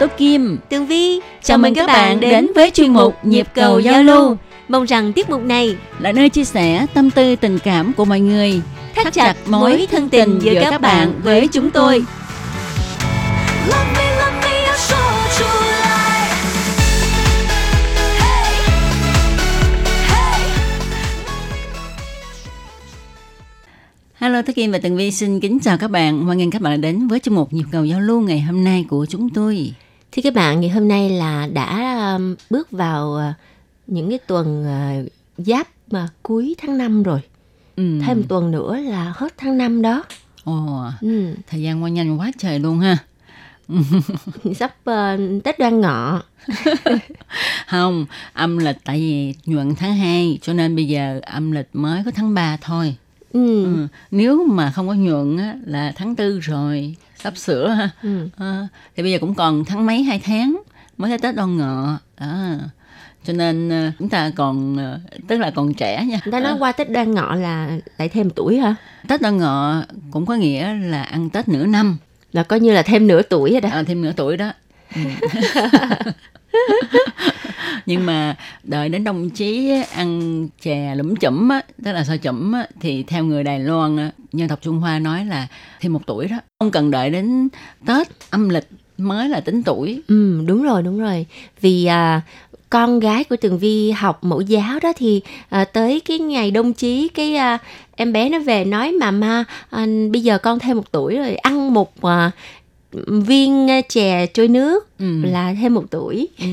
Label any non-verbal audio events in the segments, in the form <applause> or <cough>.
Tố Kim, Tường Vi. Chào, Chào mừng các, bạn đến, với chuyên mục Nhịp cầu giao lưu. Mong rằng tiết mục này là nơi chia sẻ tâm tư tình cảm của mọi người, thắt, thắt chặt mối thân tình giữa các bạn với chúng tôi. Hello Thúy Kim và Tường Vi xin kính chào các bạn. Hoan nghênh các bạn đã đến với chương mục nhịp cầu giao lưu ngày hôm nay của chúng tôi. Thì các bạn, ngày hôm nay là đã um, bước vào uh, những cái tuần uh, giáp mà cuối tháng 5 rồi. Ừ. Thêm tuần nữa là hết tháng 5 đó. Ồ, Ừ. thời gian qua nhanh quá trời luôn ha. <laughs> Sắp uh, Tết đoan ngọ. <laughs> Không, âm lịch tại vì nhuận tháng 2 cho nên bây giờ âm lịch mới có tháng 3 thôi. Ừ. Ừ. Nếu mà không có nhuận á, là tháng tư rồi, sắp sửa ha. Ừ. Ờ, thì bây giờ cũng còn tháng mấy hai tháng mới tới Tết Đoan Ngọ. Đó. Cho nên ờ, chúng ta còn ờ, tức là còn trẻ nha. Người ta nói qua Tết đoan ngọ là lại thêm tuổi hả? Tết Đoan Ngọ cũng có nghĩa là ăn Tết nửa năm, Là coi như là thêm nửa tuổi rồi đó. à, thêm nửa tuổi đó. <laughs> <laughs> Nhưng mà đợi đến đồng chí ăn chè lũm chẩm á, tức là xôi chẩm á, thì theo người Đài Loan á, tộc Trung Hoa nói là thêm một tuổi đó. Không cần đợi đến Tết âm lịch mới là tính tuổi. Ừ, đúng rồi, đúng rồi. Vì à, con gái của Tường Vi học mẫu giáo đó thì à, tới cái ngày đông chí cái à, em bé nó về nói mà ma à, bây giờ con thêm một tuổi rồi ăn một à, viên à, chè trôi nước Ừ. là thêm một tuổi. Ừ.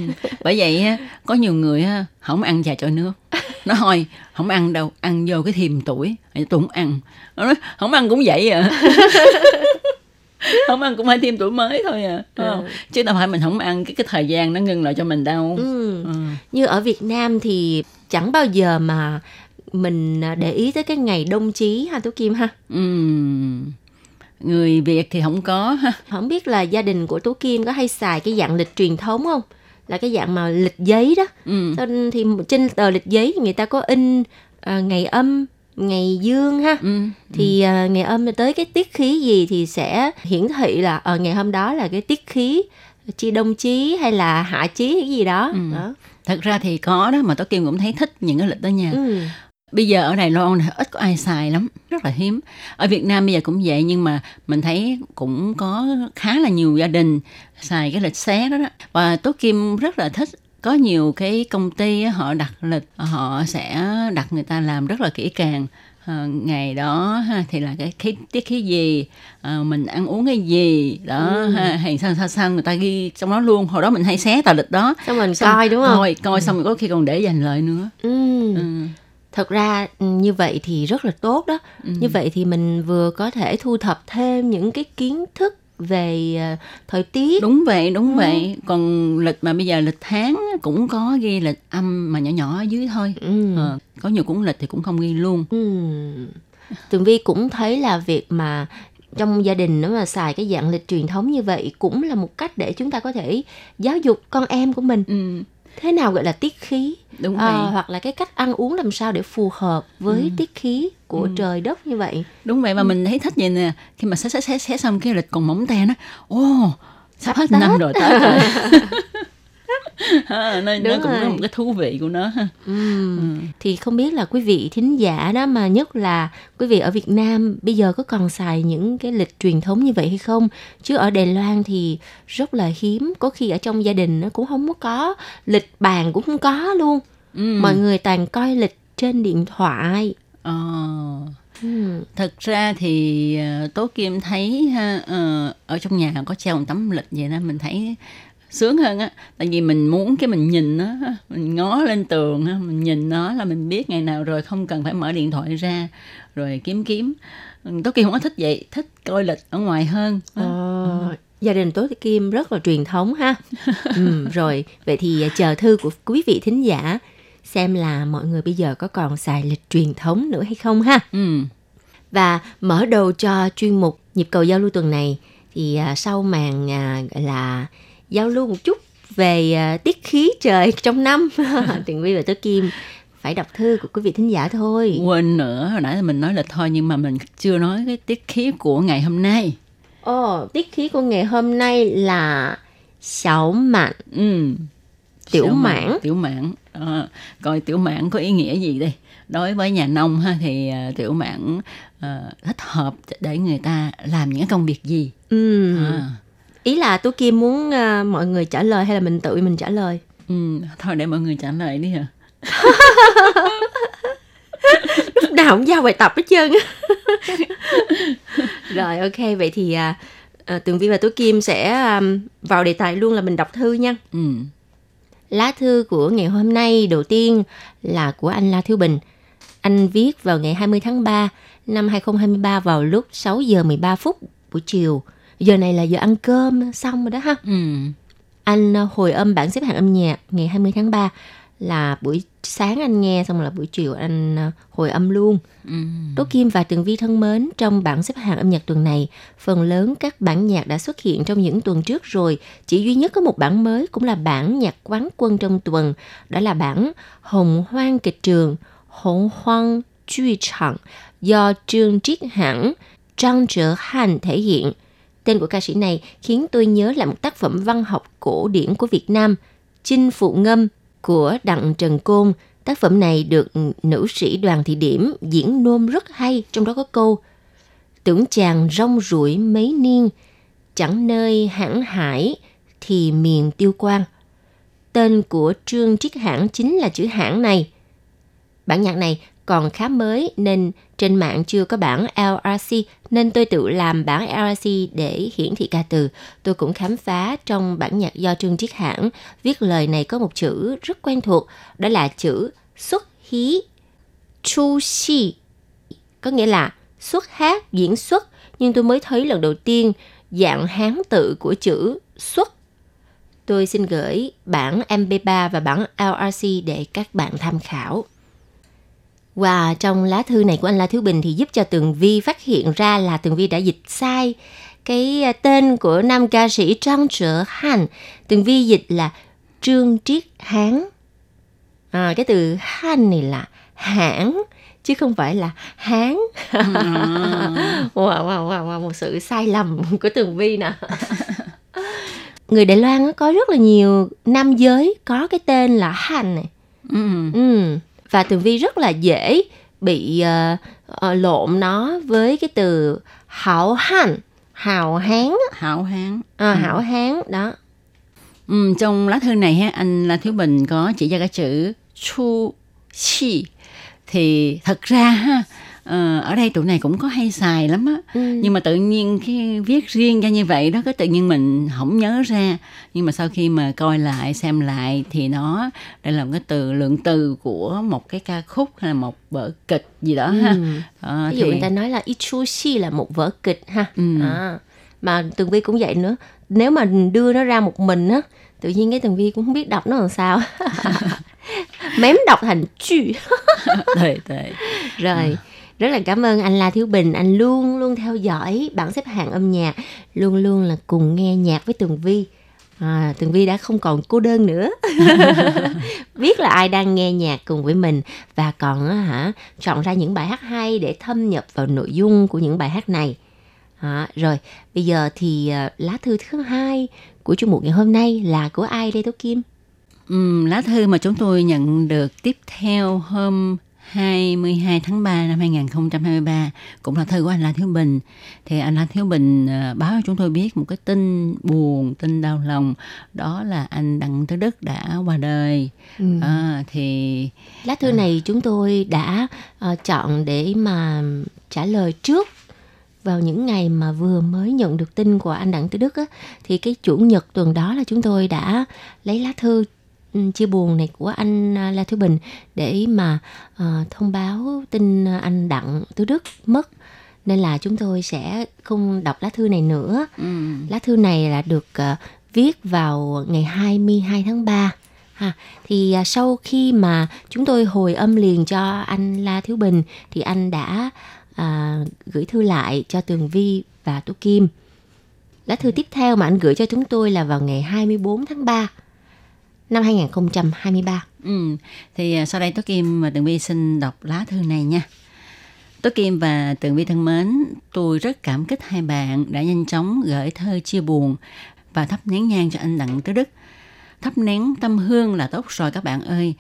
Bởi vậy có nhiều người không ăn trà trội nước. <laughs> Nó thôi, không ăn đâu, ăn vô cái thìm tuổi. Tôi không ăn. Nó nói, không ăn cũng vậy à. <laughs> không ăn cũng phải thêm tuổi mới thôi à. Không? Chứ đâu phải mình không ăn, cái cái thời gian nó ngưng lại cho mình đâu. Ừ. Ừ. Như ở Việt Nam thì chẳng bao giờ mà mình à, để ý tới cái ngày đông chí ha Tú Kim ha. Ừm. Người Việt thì không có ha. Không biết là gia đình của Tú Kim có hay xài cái dạng lịch truyền thống không? Là cái dạng mà lịch giấy đó. Ừ. Thì trên tờ lịch giấy người ta có in à, ngày âm, ngày dương ha. Ừ. Thì à, ngày âm tới cái tiết khí gì thì sẽ hiển thị là ở ngày hôm đó là cái tiết khí chi đông chí hay là hạ chí cái gì đó. Ừ. đó. Thật ra thì có đó mà Tố Kim cũng thấy thích những cái lịch đó nha. Ừ. Bây giờ ở Đài Loan thì ít có ai xài lắm, rất là hiếm. Ở Việt Nam bây giờ cũng vậy nhưng mà mình thấy cũng có khá là nhiều gia đình xài cái lịch xé đó đó. Và Tố Kim rất là thích có nhiều cái công ty họ đặt lịch họ sẽ đặt người ta làm rất là kỹ càng Ờ, ngày đó ha, thì là cái khí, tiết khí gì ờ, mình ăn uống cái gì đó ha, hay sao sao sao người ta ghi trong đó luôn hồi đó mình hay xé tờ lịch đó Xong mình Xong- coi đúng không? coi coi xong rồi có khi còn để dành lợi nữa Ừ. ừ. Thật ra ừ, như vậy thì rất là tốt đó. Ừ. Như vậy thì mình vừa có thể thu thập thêm những cái kiến thức về ờ, thời tiết. đúng vậy đúng vậy còn lịch mà bây giờ lịch tháng cũng có ghi lịch âm mà nhỏ nhỏ ở dưới thôi Ừ. ờ, có nhiều cuốn lịch thì cũng không ghi luôn Ừ. Tường Vi cũng thấy là việc mà trong gia đình nếu mà xài cái dạng lịch truyền thống như vậy cũng là một cách để chúng ta có thể giáo dục con em của mình ừ, thế nào gọi là tiết khí? Đúng à, vậy. hoặc là cái cách ăn uống làm sao để phù hợp với tiết khí của trời đất như vậy? Đúng vậy và mình thấy thích vậy nè khi mà xé xé xé xong cái lịch còn mỏng te nó ô sắp hết năm rồi Tết rồi <laughs> <laughs> ha, nó, nó Đúng cũng có rồi. một cái thú vị của nó ha Ừm. thì không biết là quý vị thính giả đó mà nhất là quý vị ở Việt Nam bây giờ có còn xài những cái lịch truyền thống như vậy hay không chứ ở Đài Loan thì rất là hiếm có khi ở trong gia đình nó cũng không có có lịch bàn cũng không có luôn ừ. mọi người toàn coi lịch trên điện thoại Ờ. Ừm. Thật ra thì ờ, Tố Kim thấy ha, ờ, ở trong nhà có treo một tấm lịch vậy đó mình thấy sướng hơn á tại vì mình muốn cái mình nhìn nó mình ngó lên tường á mình nhìn nó là mình biết ngày nào rồi không cần phải mở điện thoại ra rồi kiếm kiếm Tố Kim không có thích vậy thích coi lịch ở ngoài hơn Ờ, gia đình Tố Kim rất là truyền thống ha. <laughs> ừ, rồi, vậy thì à, chờ thư của quý vị thính giả xem là mọi người bây giờ có còn xài lịch truyền thống nữa hay không ha. ừ Và mở đầu cho chuyên mục nhịp cầu giao lưu tuần này thì à, sau màn à, gọi là giao lưu một chút về à, tiết khí trời <laughs> trong năm. <laughs> Tường Vi và Tố Kim phải đọc thư của quý vị thính giả thôi. quên nữa hồi nãy mình nói lịch thôi nhưng mà mình chưa nói cái tiết khí của ngày hôm nay. Ồ, tiết khí của ngày hôm nay là xảo mạn, ừ. Tiểu mà- mãn. tiểu mãn. Ờ, coi tiểu mãn có ý nghĩa gì đây? Đối với nhà nông ha thì à, tiểu mãn ờ, thích hợp để người ta làm những công việc gì? Ừ. à, Ý là Tú Kim muốn à, mọi người trả lời hay là mình tự mình trả lời? ừ, thôi để mọi người trả lời đi hả <laughs> Lúc nào cũng giao bài tập hết trơn. <laughs> Rồi ok, vậy thì à, Tường Vi và Tú Kim sẽ à, vào đề tài luôn là mình đọc thư nha. ừ Lá thư của ngày hôm nay đầu tiên là của anh La Thiếu Bình. Anh viết vào ngày 20 tháng 3 năm 2023 vào lúc 6 giờ 13 phút buổi chiều. Giờ này là giờ ăn cơm xong rồi đó ha. ừ Anh ờ, hồi âm bản xếp hạng âm nhạc ngày 20 tháng 3 là buổi sáng anh nghe xong là buổi chiều anh ờ, hồi âm luôn. ừ Tố Kim và Tường Vi thân mến, trong bảng xếp hạng âm nhạc tuần này, phần lớn các bản nhạc đã xuất hiện trong những tuần trước rồi. Chỉ duy nhất có một bản mới cũng là bản nhạc quán quân trong tuần, đó là bản Hồng Hoang kịch trường, Hồng Hoang Truy Trạng do Trương Triết Hãn, Trang Trở Hàn thể hiện. Tên của ca sĩ này khiến tôi nhớ lại một tác phẩm văn học cổ điển của Việt Nam, Chinh Phụ Ngâm của Đặng Trần Côn. Tác phẩm này được nữ sĩ Đoàn Thị Điểm diễn nôm rất hay, trong đó có câu Tưởng chàng rong ruổi mấy niên, chẳng nơi hãng hải thì miền tiêu quang. Tên của Trương Triết Hãn chính là chữ hãng này. Bản nhạc này còn khá mới nên trên mạng chưa có bản LRC nên tôi tự làm bản LRC để hiển thị ca từ. Tôi cũng khám phá trong bản nhạc do Trương Triết hãng viết lời này có một chữ rất quen thuộc, đó là chữ xuất hí, chu xi có nghĩa là xuất hát, diễn xuất nhưng tôi mới thấy lần đầu tiên dạng hán tự của chữ xuất tôi xin gửi bản MP3 và bản LRC để các bạn tham khảo. Và trong lá thư này của anh La Thiếu Bình thì giúp cho Tường Vi phát hiện ra là Tường Vi đã dịch sai cái à, tên của nam ca sĩ Trang Trở Hàn. Tường Vi dịch là Trương Triết Hán. À, cái từ Han này là hãng chứ không phải là hán. <laughs> wow, wow, wow, wow, một sự sai lầm của Tường Vi nè. <laughs> Người Đài Loan có rất là nhiều nam giới có cái tên là Han này. ừ Ừ. Và Tường Vi rất là dễ bị ờ, lộn nó với cái từ hảo hán, hào hán, hảo hán. À, hảo hán đó. Ừ, trong lá thư này ha, anh La Thiếu Bình có chỉ ra cái chữ chu chi thì thật ra ha ờ, ở đây tụi này cũng có hay xài lắm á Ừ. nhưng mà tự nhiên cái viết riêng ra như vậy đó cái tự nhiên mình không nhớ ra nhưng mà sau khi mà coi lại xem lại thì nó đây là một cái từ lượng từ của một cái ca khúc hay là một vở kịch gì đó ha Ừ. Ờ, Ví dụ thì- người ta nói là Ichu Si là một vở kịch ha. Ừ. À, mà Tường Vi cũng vậy nữa. Nếu mà đưa nó ra một mình á, tự nhiên cái Tường Vi cũng không biết đọc nó làm sao. <laughs> Mém đọc thành chữ. <laughs> tệ tệ Rồi, rất là cảm ơn anh La Thiếu Bình, anh luôn luôn theo dõi bảng xếp hạng âm nhạc, luôn luôn là cùng nghe nhạc với Tường Vi. À, Tường Vi đã không còn cô đơn nữa. <laughs> Biết là ai đang nghe nhạc cùng với mình và còn hả chọn ra những bài hát hay để thâm nhập vào nội dung của những bài hát này. À, rồi, bây giờ thì à, lá thư thứ hai của chương mục ngày hôm nay là của ai đây Tố Kim? Ừ, lá thư mà chúng tôi nhận được tiếp theo hôm 22 tháng 3 năm 2023 cũng là thư của anh La Thiếu Bình. Thì anh La Thiếu Bình ờ, báo cho chúng tôi biết một cái tin buồn, tin đau lòng đó là anh Đặng Tứ Đức đã qua đời. Ừ. À, thì Lá thư này chúng tôi đã ờ, chọn để mà trả lời trước vào những ngày mà vừa mới nhận được tin của anh Đặng Tử Đức á, thì cái chủ nhật tuần đó là chúng tôi đã lấy lá thư chia buồn này của anh à, La Thứ Bình để mà ờ, thông báo tin anh Đặng Tử Đức mất nên là chúng tôi sẽ không đọc lá thư này nữa. Ừ. Lá thư này là được ờ, viết vào ngày 22 tháng 3. Ha, thì à, sau khi mà chúng tôi hồi âm liền cho anh La Thiếu Bình thì anh đã à, gửi thư lại cho Tường Vi và Tú Kim. Lá thư tiếp theo mà anh gửi cho chúng tôi là vào ngày 24 tháng 3 năm 2023. Ừ. Thì à, sau đây Tố Kim và Tường Vi xin đọc lá thư này nha. Tố Kim và Tường Vi thân mến, tôi rất cảm kích hai bạn đã nhanh chóng gửi thơ chia buồn và thắp nén nhang cho anh Đặng Tứ Đức. Thắp nén tâm hương là tốt rồi các bạn ơi.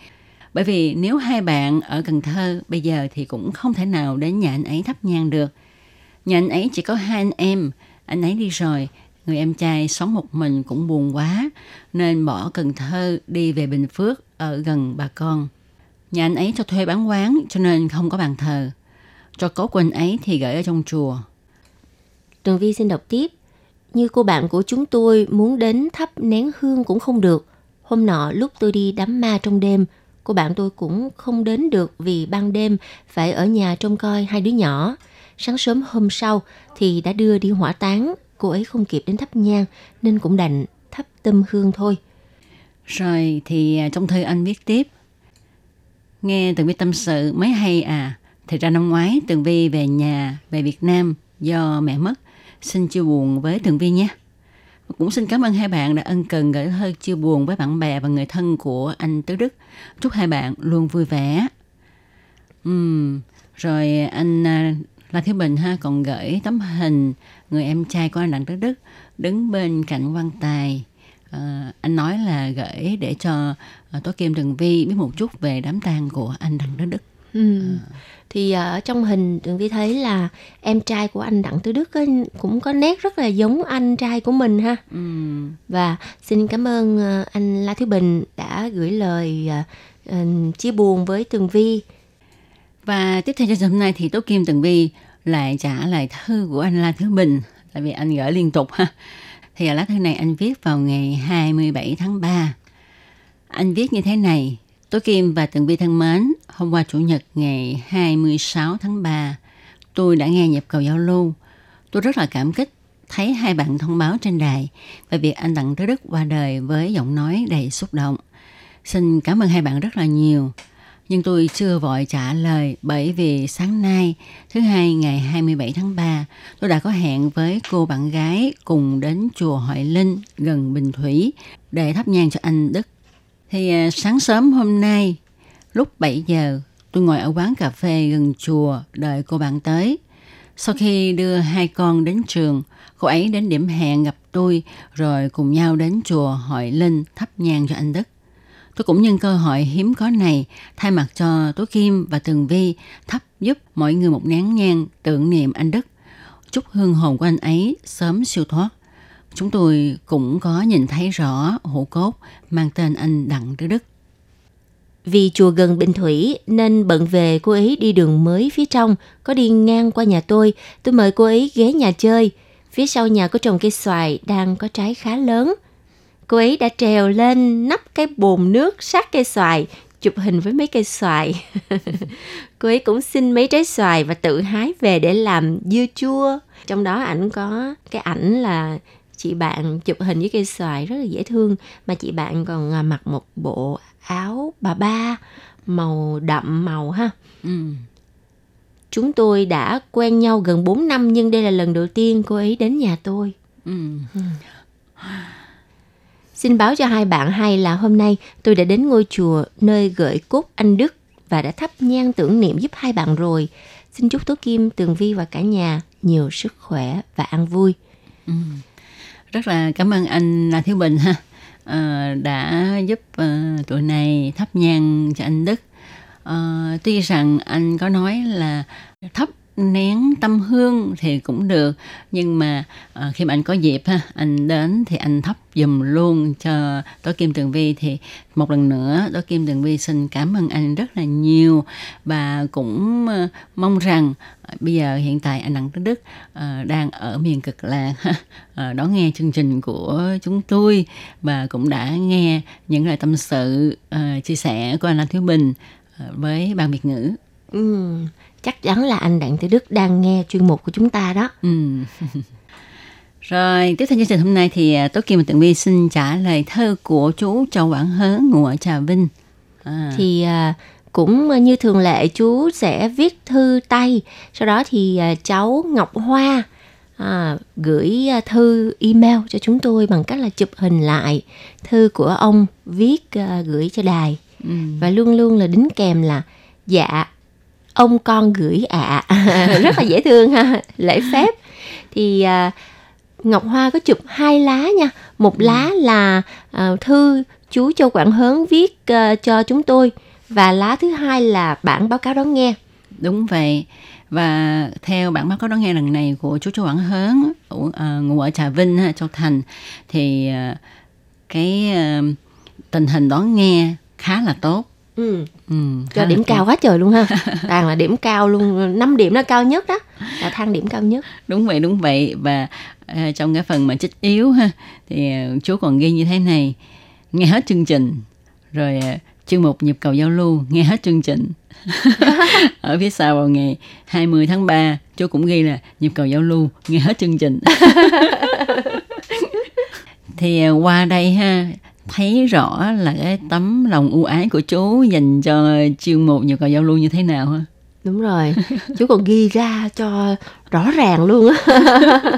Bởi vì nếu hai bạn ở Cần Thơ bây giờ thì cũng không thể nào đến nhà anh ấy thắp nhang được. Nhà anh ấy chỉ có hai anh em, anh ấy đi rồi, người em trai sống một mình cũng buồn quá, nên bỏ Cần Thơ đi về Bình Phước ở gần bà con. Nhà anh ấy cho thuê bán quán cho nên không có bàn thờ. Cho cốt của anh ấy thì gửi ở trong chùa. Tường Vi xin đọc tiếp. Như cô bạn của chúng tôi muốn đến thắp nén hương cũng không được. Hôm nọ lúc tôi đi đám ma trong đêm, cô bạn tôi cũng không đến được vì ban đêm phải ở nhà trông coi hai đứa nhỏ. Sáng sớm hôm sau thì đã đưa đi hỏa táng, cô ấy không kịp đến thắp nhang nên cũng đành thắp tâm hương thôi. Rồi thì à, trong thư anh viết tiếp. Nghe Tường Vi tâm sự mấy hay à. Thì ra năm ngoái Tường Vi về nhà, về Việt Nam do mẹ mất. Xin chia buồn với Tường Vi nhé. Cũng xin cảm ơn hai bạn đã ân cần gửi thơ chia buồn với bạn bè và người thân của anh Tứ Đức. Chúc hai bạn luôn vui vẻ. Ừ, rồi anh à, à, La Thiếu Bình ha còn gửi tấm hình người em trai của anh Đặng Tứ Đức đứng bên cạnh quan tài. Ờ, anh nói là gửi để cho uh, Tố Kim Tường Vi biết một chút về đám tang của anh Đặng Tứ Đức. Ừ. Thì à, ở trong hình Tường Vi thấy là em trai của anh Đặng Tư Đức á, cũng có nét rất là giống anh trai của mình ha. Ừm, Và xin cảm ơn à, anh La Thiếu Bình đã gửi lời à, à, chia buồn với Tường Vi. Và tiếp theo chương trình hôm nay thì Tố Kim Tường Vi lại trả lời thư của anh La Thứ Bình tại vì anh gửi liên tục ha. Thì ở lá thư này anh viết vào ngày 27 tháng 3. Anh viết như thế này. Tố Kim và Tường Vi thân mến, hôm qua Chủ nhật ngày 26 tháng 3, tôi đã nghe nhập cầu giao lưu. Tôi rất là cảm kích thấy hai bạn thông báo trên đài về việc anh Đặng Tứ Đức qua đời với giọng nói đầy xúc động. Xin cảm ơn hai bạn rất là nhiều. Nhưng tôi chưa vội trả lời bởi vì sáng nay, thứ hai ngày 27 tháng 3, tôi đã có hẹn với cô bạn gái cùng đến chùa Hội Linh gần Bình Thủy để thắp nhang cho anh Đức. Thì à, sáng sớm hôm nay, lúc 7 giờ, tôi ngồi ở quán cà phê gần chùa đợi cô bạn tới. Sau khi đưa hai con đến trường, cô ấy đến điểm hẹn gặp tôi rồi cùng nhau đến chùa Hội Linh thắp nhang cho anh Đức. Tôi cũng nhân cơ hội hiếm có này thay mặt cho Tố Kim và Tường Vi thắp giúp mọi người một nén nhang tưởng niệm anh Đức. Chúc hương hồn của anh ấy sớm siêu thoát. Chúng tôi cũng có nhìn thấy rõ hũ cốt mang tên anh Đặng Tứ Đức. Vì chùa gần Bình Thủy nên bận về cô ấy đi đường mới phía trong, có đi ngang qua nhà tôi. Tôi mời cô ấy ghé nhà chơi. Phía sau nhà có trồng cây xoài đang có trái khá lớn. Cô ấy đã trèo lên nắp cái bồn nước sát cây xoài, chụp hình với mấy cây xoài. <laughs> cô ấy cũng xin mấy trái xoài và tự hái về để làm dưa chua. Trong đó ảnh có cái ảnh là chị bạn chụp hình với cây xoài rất là dễ thương mà chị bạn còn à, mặc một bộ áo bà ba màu đậm màu ha. Ừ. Chúng tôi đã quen nhau gần 4 năm nhưng đây là lần đầu tiên cô ấy đến nhà tôi. Ừ. Xin báo cho hai bạn hay là hôm nay tôi đã đến ngôi chùa nơi gửi cốt anh Đức và đã thắp nhang tưởng niệm giúp hai bạn rồi. Xin chúc Tố Kim, Tường Vi và cả nhà nhiều sức khỏe và an vui. Ừ. Rất là cảm ơn anh là Thiếu Bình ha. à, đã giúp à, tụi này thắp nhang cho anh Đức. À, tuy rằng anh có nói là thắp nén tâm hương thì cũng được. Nhưng mà à, khi mà anh có dịp ha anh đến thì anh thắp dùm luôn cho tối Kim Tường Vi. Thì một lần nữa tối Kim Tường Vi xin cảm ơn anh rất là nhiều và cũng à, mong rằng à, bây giờ hiện tại anh Đặng Tứ Đức à, đang ở miền cực lạc ha, à, đón nghe chương trình của chúng tôi và cũng đã nghe những lời tâm sự à, chia sẻ của anh Lan Thiếu Bình à, với ban Việt ngữ. Ừ, chắc chắn là anh Đặng Tử Đức đang nghe chuyên mục của chúng ta đó. Ừ. <laughs> Rồi, tiếp theo chương trình hôm nay thì à, Tố Kim và Tường Vi xin trả lời thơ của chú Châu Quảng Hớ ngụ ở Trà Vinh. À, Thì à, cũng như thường lệ chú sẽ viết thư tay, sau đó thì à, cháu Ngọc Hoa à, gửi à, thư email cho chúng tôi bằng cách là chụp hình lại thư của ông viết à, gửi cho đài ừ. và luôn luôn là đính kèm là dạ ông con gửi ạ. <laughs> Rất là dễ thương ha. Lễ phép. Thì à, Ngọc Hoa có chụp hai lá nha. Một lá là à, thư chú Châu Quảng Hớn viết à, cho chúng tôi và lá thứ hai là bản báo cáo đón nghe. Đúng vậy. Và theo bản báo cáo đón nghe lần này của chú Châu Quảng Hớn à, ngụ ở Trà Vinh, ha, Châu Thành thì à, cái à, tình hình đón nghe khá là tốt. Ừ, Ừ, cho điểm cao quá trời luôn ha. <laughs> Toàn là điểm cao luôn 5 điểm là cao nhất đó. Là thang điểm cao nhất. Đúng vậy đúng vậy. Và à, trong cái phần mà trích yếu ha thì à, chú còn ghi như thế này. Nghe hết chương trình rồi à, chương mục nhịp cầu giao lưu nghe hết chương trình. <laughs> <laughs> Ở phía sau vào ngày 20 tháng 3 chú cũng ghi là nhịp cầu giao lưu nghe hết chương trình. Thì qua đây ha thấy rõ là cái tấm lòng ưu ái của chú dành cho chuyên mục nhịp cầu giao lưu như thế nào ha? Đúng rồi. Chú còn ghi ra cho rõ ràng luôn á. <laughs>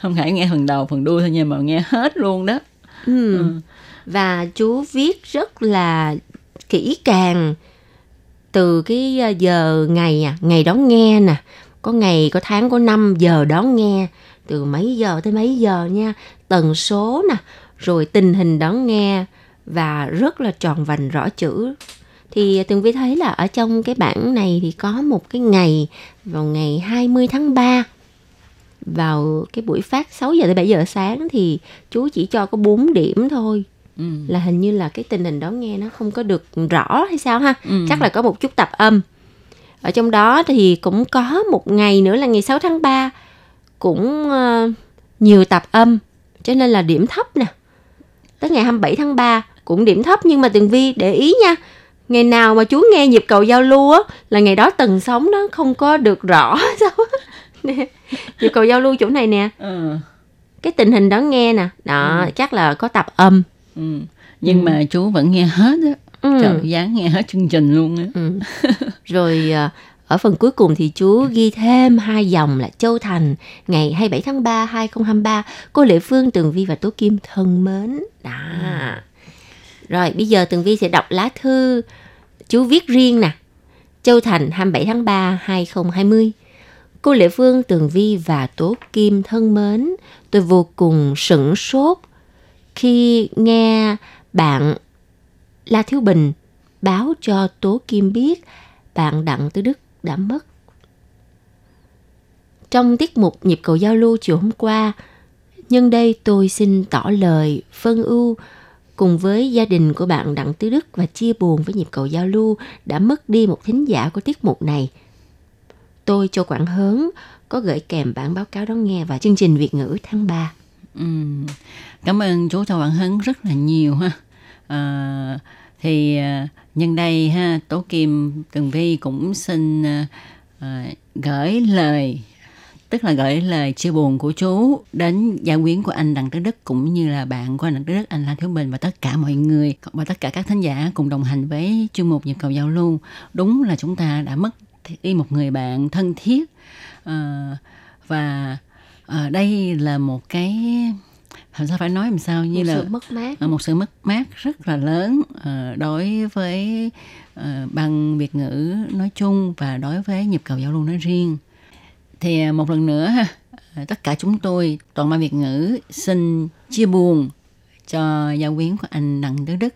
Không phải nghe phần đầu phần đuôi thôi nha mà nghe hết luôn đó. Ừ. Và chú viết rất là kỹ càng từ cái à, giờ ngày à, ngày đón nghe nè, có ngày, có tháng, có năm giờ đón nghe, từ mấy giờ tới mấy giờ nha, tần số nè, rồi tình hình đón nghe và rất là tròn vành rõ chữ. Thì Tường Vi thấy là ở trong cái bản này thì có một cái ngày vào ngày 20 tháng 3 vào cái buổi phát 6 giờ tới 7 giờ sáng thì chú chỉ cho có 4 điểm thôi ừ. là hình như là cái tình hình đó nghe nó không có được rõ hay sao ha Ừ. chắc là có một chút tạp âm ở trong đó thì cũng có một ngày nữa là ngày 6 tháng 3 cũng ờ, nhiều tạp âm cho nên là điểm thấp nè tới ngày 27 tháng 3 cũng điểm thấp nhưng mà Tường Vi để ý nha ngày nào mà chú nghe nhịp cầu giao lưu á là ngày đó tần sóng nó không có được rõ <laughs> sao nhịp cầu giao lưu chỗ này nè Ờ. cái tình hình đó nghe nè đó chắc là có tạp âm Ừ. Nhưng mà chú vẫn nghe hết á. Ừ. Trời dáng nghe hết chương trình luôn á. Ừ. Rồi à, ở phần cuối cùng thì chú ghi thêm hai dòng là Châu Thành ngày 27 tháng 3 2023 cô Lệ Phương Tường Vi và Tố Kim thân mến. Đó. Rồi bây giờ Tường Vi sẽ đọc lá thư chú viết riêng nè. Châu Thành 27 tháng 3 2020 Cô Lệ Phương, Tường Vi và Tố Kim thân mến, tôi vô cùng sửng sốt khi nghe bạn La Thiếu Bình báo cho Tố Kim biết bạn Đặng Tứ Đức đã mất. Trong tiết mục nhịp cầu giao lưu chiều hôm qua, nhân đây tôi xin tỏ lời phân ưu cùng với gia đình của bạn Đặng Tứ Đức và chia buồn với nhịp cầu giao lưu đã mất đi một thính giả của tiết mục này. Tôi cho Quảng Hớn có gửi kèm bản báo cáo đón nghe và chương trình Việt ngữ tháng 3. Ừ. Cảm ơn chú Châu Quảng Hấn rất là nhiều ha. À, thì à, nhân đây ha, Tố Kim Tường Vi cũng xin à, à, gửi lời tức là gửi lời chia buồn của chú đến gia quyến của anh Đặng Tứ Đức cũng như là bạn của anh Đặng Tứ Đức anh La Thiếu Bình và tất cả mọi người và tất cả các thính giả cùng đồng hành với chuyên mục nhịp cầu giao lưu. Đúng là chúng ta đã mất đi một người bạn thân thiết à, và à, đây là một cái làm sao phải nói làm sao như Một là sự mất mát. Ờ, một sự mất mát rất là lớn ờ, đối với ờ, bằng Việt ngữ nói chung và đối với nhịp cầu giao lưu nói riêng. Thì ờ, một lần nữa ha, tất cả chúng tôi toàn ban Việt ngữ xin chia buồn cho gia quyến của anh Đặng Tứ Đức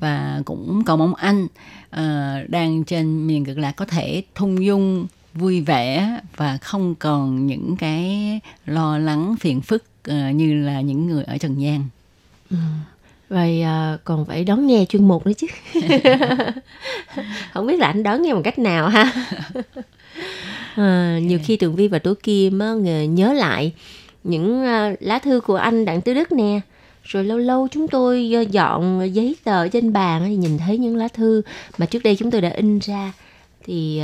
và cũng cầu mong anh ờ, đang trên miền cực lạc có thể thung dung vui vẻ và không còn những cái lo lắng phiền phức ờ, như là những người ở trần gian. Rồi à, còn phải đón nghe chuyên mục nữa chứ. <laughs> Không biết là anh đón nghe bằng cách nào ha. À, nhiều khi tường vi và tố kim á, nhớ lại những lá thư của anh đặng tứ đức nè. Rồi lâu lâu chúng tôi dọn giấy tờ trên bàn thì nhìn thấy những lá thư mà trước đây chúng tôi đã in ra. Thì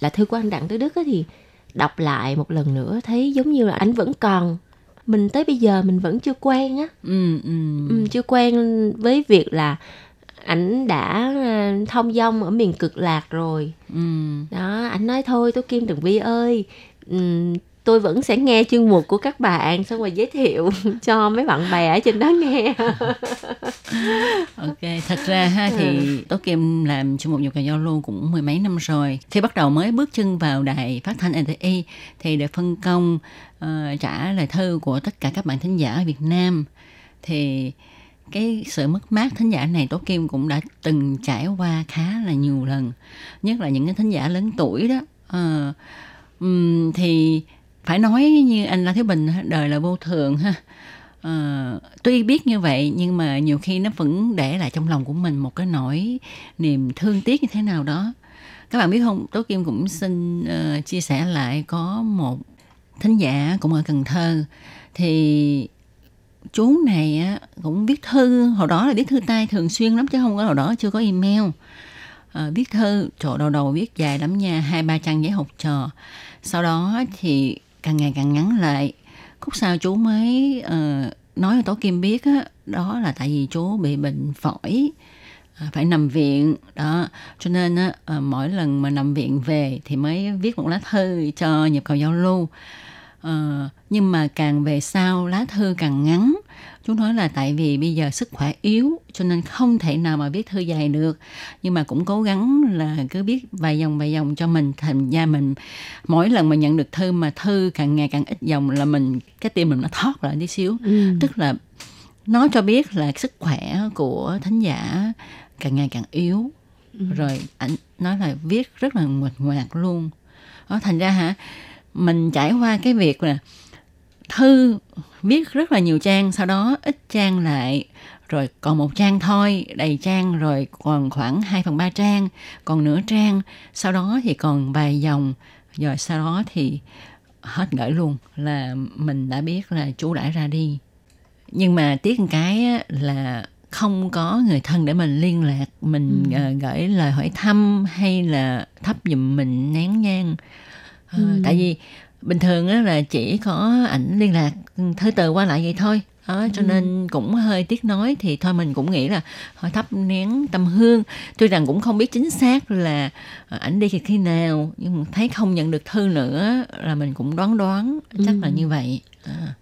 là thư của anh đặng tứ đức á, thì đọc lại một lần nữa thấy giống như là anh vẫn còn mình tới bây giờ mình vẫn chưa quen á ừ, ừ. Ừ, chưa quen với việc là ảnh đã ờ, thông dong ở miền cực lạc rồi Ừ. đó ảnh nói thôi tố kim tường vi ơi ừm, tôi vẫn sẽ nghe chương mục của các bạn xong rồi giới thiệu <laughs> cho mấy bạn bè ở trên đó nghe <laughs> Ok, thật ra ha thì Tố Kim làm trong một nhu cầu giao lưu cũng mười mấy năm rồi. Khi bắt đầu mới bước chân vào đài phát thanh NTI thì được phân công ờ, trả lời thư của tất cả các bạn thính giả ở Việt Nam. Thì cái sự mất mát thính giả này Tố Kim cũng đã từng trải qua khá là nhiều lần. Nhất là những cái thính giả lớn tuổi đó. Ờ, ừm, thì phải nói như anh La Thiếu Bình đời là vô thường ha. à, tuy biết như vậy nhưng mà nhiều khi nó vẫn để lại trong lòng của mình một cái nỗi niềm thương tiếc như thế nào đó. Các bạn biết không tố kim cũng xin uh, chia sẻ lại có một thính giả cũng ở cần thơ. Thì chú này á, cũng viết thư hồi đó là viết thư tay thường xuyên lắm chứ không có hồi đó chưa có email. À, viết thư chỗ đầu đầu viết dài lắm nha hai ba trang giấy học trò. Sau đó thì càng ngày càng ngắn lại. Khúc sau chú mới uh, nói cho tố kim biết á, đó là tại vì chú bị bệnh phổi à, phải nằm viện đó. Cho nên á, ờ, mỗi lần mà nằm viện về thì mới viết một lá thư cho nhập cầu giao lưu. Ờ, nhưng mà càng về sau lá thư càng ngắn. Chú nói là tại vì bây giờ sức khỏe yếu cho nên không thể nào mà viết thư dài được. Nhưng mà cũng cố gắng là cứ viết vài dòng vài dòng cho mình thành ra mình mỗi lần mà nhận được thư mà thư càng ngày càng ít dòng là mình cái tim mình nó thoát lại tí xíu. Ừ. tức là nó cho biết là sức khỏe của thính giả càng ngày càng yếu. Rồi ảnh nói là viết rất là nguệch ngoạc luôn. Đó, thành ra hả mình trải qua cái việc là thư viết rất là nhiều trang sau đó ít trang lại rồi còn một trang thôi đầy trang rồi còn khoảng 2 phần 3 trang còn nửa trang sau đó thì còn vài dòng rồi sau đó thì hết gửi luôn là mình đã biết là chú đã ra đi. Nhưng mà tiếc một cái là không có người thân để mình liên lạc mình ờ, gửi lời hỏi thăm hay là thắp giùm mình nén nhang Ờ, tại vì bình thường á là chỉ có ảnh liên lạc thư từ qua lại vậy thôi. Đó, cho nên cũng hơi tiếc nói thì thôi mình cũng nghĩ là hỏi thắp nén tâm hương. Tuy rằng cũng không biết chính xác là ờ, ảnh đi khi nào nhưng thấy không nhận được thư nữa là mình cũng đoán đoán chắc là như vậy. À.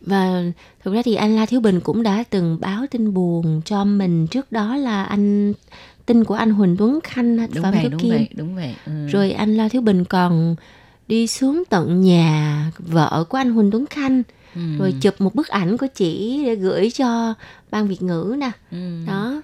Và thực ra thì anh La Thiếu Bình cũng đã từng báo tin buồn cho mình. Trước đó là anh tin của anh Huỳnh Tuấn Khanh đúng Phạm vậy đúng Kim. vậy đúng vậy ừ. Rồi anh La Thiếu Bình còn đi xuống tận nhà vợ của anh Huỳnh Tuấn Khanh Ừ. rồi chụp một bức ảnh của chị để gửi cho ban Việt ngữ nè. Ừ. Đó.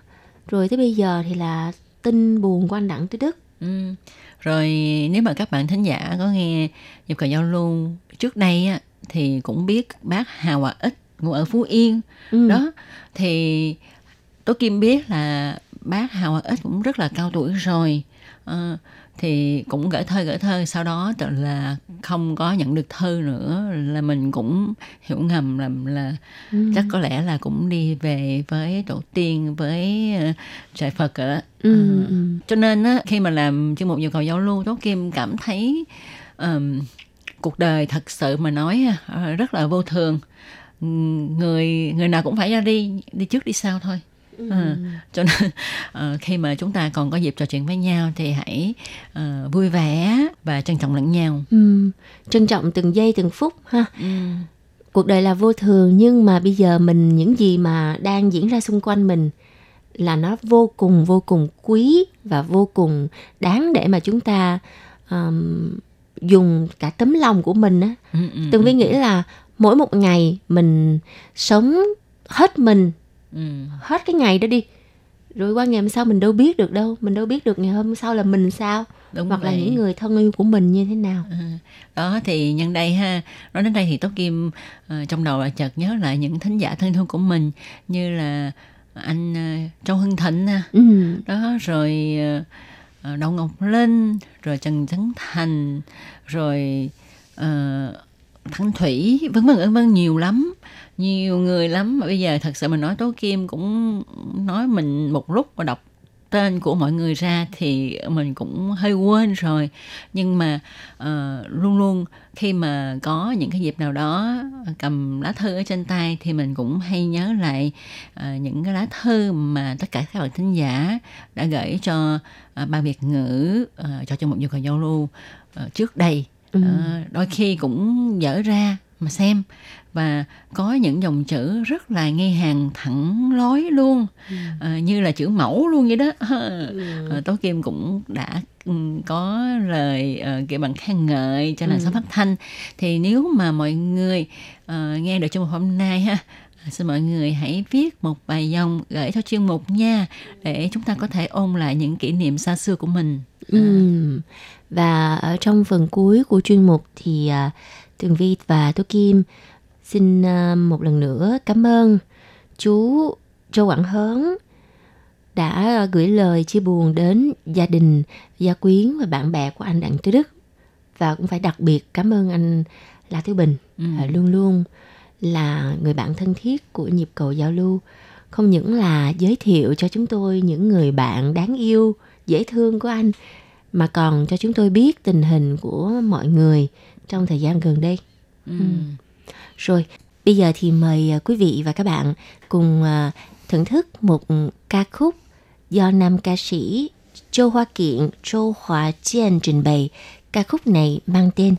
Rồi tới bây giờ thì là tin buồn của anh Đặng Tứ Đức. Ừ. Rồi nếu mà các bạn thính giả có nghe nhịp cầu giao lưu trước đây á, thì cũng biết bác Hà Hòa Ích ngụ ở Phú Yên Ừ. đó thì Tố Kim biết là bác Hà Hòa Ích cũng rất là cao tuổi rồi Ờ, thì cũng gửi thơ gửi thơ. Sau đó tự là không có nhận được thư nữa là mình cũng hiểu ngầm là là Ừ. chắc có lẽ là cũng đi về với tổ tiên với ờ, trời Phật rồi đó Ừ, Ờ, ừ. cho nên á, khi mà làm chương mục nhu cầu giao lưu tố kim cảm thấy ờm, cuộc đời thật sự mà nói ờ, rất là vô thường. Người người nào cũng phải ra đi đi trước đi sau thôi Ờ, cho nên ờ, khi mà chúng ta còn có dịp trò chuyện với nhau thì hãy ờ, vui vẻ và trân trọng lẫn nhau. Ừ. Trân trọng từng giây từng phút ha. Ừm, cuộc đời là vô thường nhưng mà bây giờ mình những gì mà đang diễn ra xung quanh mình là nó vô cùng vô cùng quý và vô cùng đáng để mà chúng ta um, dùng cả tấm lòng của mình á. Ừm, ừm, tường vi nghĩ là mỗi một ngày mình sống hết mình ừm, hết cái ngày đó đi. Rồi qua ngày hôm sau mình đâu biết được đâu. Mình đâu biết được ngày hôm sau là mình sao Đúng hoặc là vậy. những người thân yêu của mình như thế nào. À, đó thì nhân đây ha nói đến đây thì Tố Kim ờ, trong đầu là chợt nhớ lại những thính giả thân thương của mình như là anh ờ, Châu Hưng Thịnh ừ. đó rồi ờ, Đậu Ngọc Linh rồi Trần Trấn Thành rồi thẳng Thủy vân vân vân vân nhiều lắm nhiều người lắm. Mà bây giờ thật sự mình nói Tố Kim cũng nói mình một lúc mà đọc tên của mọi người ra thì mình cũng hơi quên rồi. Nhưng mà uh, luôn luôn khi mà có những cái dịp nào đó cầm lá thư ở trên tay thì mình cũng hay nhớ lại uh, những cái lá thư mà tất cả các bạn thính giả đã gửi cho uh, ban Việt ngữ uh, cho cho một nhu cầu giao lưu uh, trước đây. Ừ. Ờ, đôi khi cũng dở ra mà xem. Và có những dòng chữ rất là nghe hàng thẳng lối luôn. Ờ, như là chữ mẫu luôn vậy đó. <laughs> Ờ, Tố Kim cũng đã ừ, có lời uh, kiểu bằng khen ngợi cho làn sóng phát thanh. Thì nếu mà mọi người ờ, nghe được trong một hôm nay ha à, xin mọi người hãy viết một bài dòng gửi cho chuyên mục nha để chúng ta có thể ôn lại những kỷ niệm xa xưa của mình. Ừ. Và ở trong phần cuối của chuyên mục thì à, Tường Vi và Tô Kim xin à, một lần nữa cảm ơn chú Châu Quảng Hớn đã gửi lời chia buồn đến gia đình, gia quyến và bạn bè của anh Đặng Tư Đức. Và cũng phải đặc biệt cảm ơn anh La Thứ Bình Ừ. à, luôn luôn là người bạn thân thiết của nhịp cầu giao lưu. Không những là giới thiệu cho chúng tôi những người bạn đáng yêu, dễ thương của anh mà còn cho chúng tôi biết tình hình của mọi người trong thời gian gần đây. Ừ. Rồi, bây giờ thì mời à, quý vị và các bạn cùng à, thưởng thức một ca khúc do nam ca sĩ Châu Hoa Kiện, Châu Hòa Chiên trình bày. Ca khúc này mang tên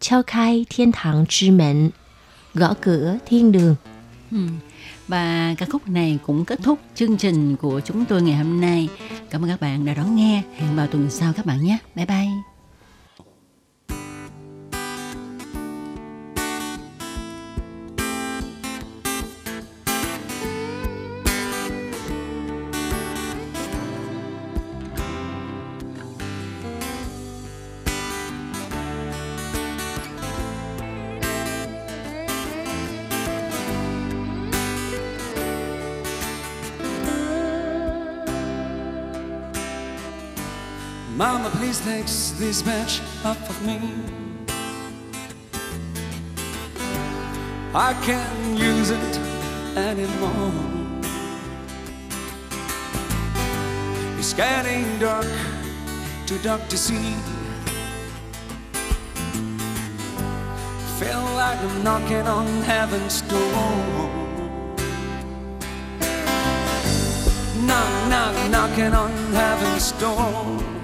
Chao khai thiên thẳng chi mệnh, gõ cửa thiên đường. Ừ. Và ca khúc này cũng kết thúc chương trình của chúng tôi ngày hôm nay. Cảm ơn các bạn đã đón nghe. Hẹn vào tuần sau các bạn nhé. Bye bye. Mama, please take this badge off of me. I can't use it anymore. It's getting dark, too dark to see. Feel like I'm knocking on heaven's door. Knock, knock, knocking on heaven's door.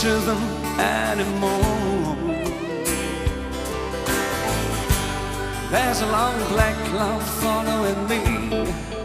Can't them anymore. There's a long black cloud following me.